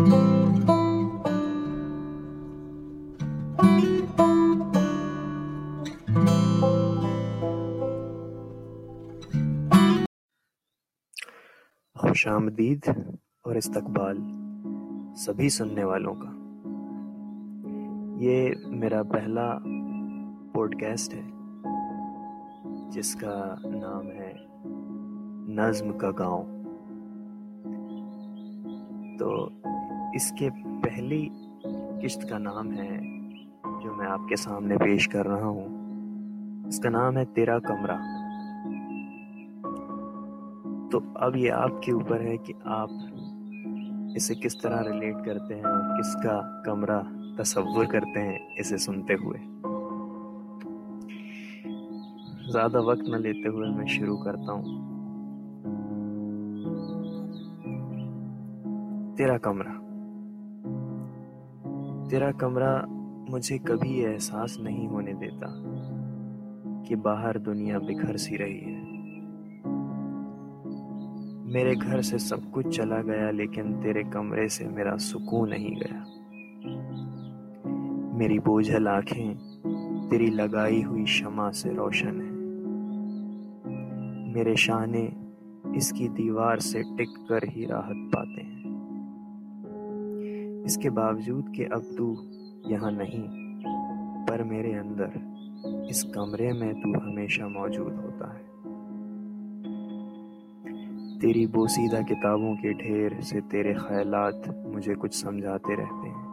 خوش آمدید اور استقبال سبھی سننے والوں کا۔ یہ میرا پہلا پوڈ کاسٹ ہے، جس کا نام ہے نظم کا گاؤں۔ تو اس کے پہلی قسط کا نام ہے جو میں آپ کے سامنے پیش کر رہا ہوں۔ اس کا نام ہے تیرا کمرہ۔ تو اب یہ آپ کے اوپر ہے کہ آپ اسے کس طرح ریلیٹ کرتے ہیں اور کس کا کمرہ تصور کرتے ہیں اسے سنتے ہوئے۔ زیادہ وقت نہ لیتے ہوئے میں شروع کرتا ہوں۔ تیرا کمرہ۔ تیرا کمرہ مجھے کبھی احساس نہیں ہونے دیتا کہ باہر دنیا بکھر سی رہی ہے۔ میرے گھر سے سب کچھ چلا گیا، لیکن تیرے کمرے سے میرا سکون نہیں گیا۔ میری بوجھل آنکھیں، تیری لگائی ہوئی شمع سے روشن ہیں۔ میرے شانے اس کی دیوار سے ٹک کر ہی راحت پاتے ہیں۔ اس کے باوجود کہ اب تو یہاں نہیں، پر میرے اندر اس کمرے میں تو ہمیشہ موجود ہوتا ہے۔ تیری بوسیدہ کتابوں کے ڈھیر سے تیرے خیالات مجھے کچھ سمجھاتے رہتے ہیں۔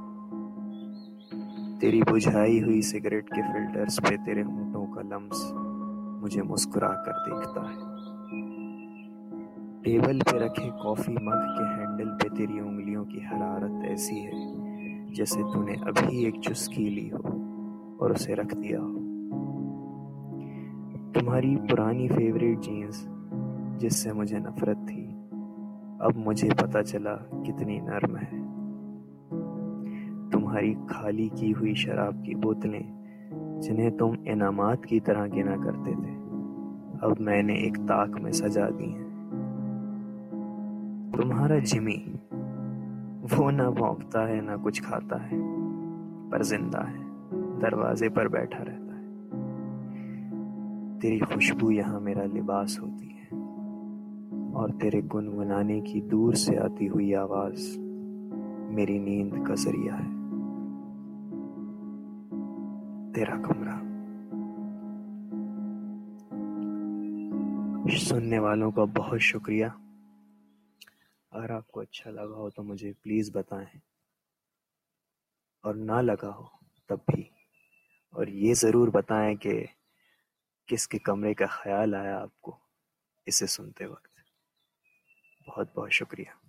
تیری بجھائی ہوئی سگریٹ کے فلٹرز پہ تیرے ہونٹوں کا لمس مجھے مسکرا کر دیکھتا ہے۔ ٹیبل پہ رکھے کافی مگ کے ہینڈل پہ تیری انگلیوں کی حرارت ایسی ہے جیسے تو نے ابھی ایک چسکی لی ہو اور اسے رکھ دیا ہو۔ تمہاری پرانی فیوریٹ جینز جس سے مجھے نفرت تھی، اب مجھے پتا چلا کتنی نرم ہے۔ تمہاری خالی کی ہوئی شراب کی بوتلیں جنہیں تم انعامات کی طرح گنا کرتے تھے، اب میں نے ایک تاک میں سجا دی ہیں۔ تمہارا جمی وہ نہ بھونکتا ہے، نہ کچھ کھاتا ہے، پر زندہ ہے، دروازے پر بیٹھا رہتا ہے۔ تیری خوشبو یہاں میرا لباس ہوتی ہے اور تیرے گنگنانے کی دور سے آتی ہوئی آواز میری نیند کا ذریعہ ہے۔ تیرا کمرہ۔ سننے والوں کا بہت شکریہ۔ اگر آپ کو اچھا لگا ہو تو مجھے پلیز بتائیں اور نہ لگا ہو تب بھی اور یہ ضرور بتائیں کہ کس کے کمرے کا خیال آیا آپ کو اسے سنتے وقت۔ بہت بہت شکریہ۔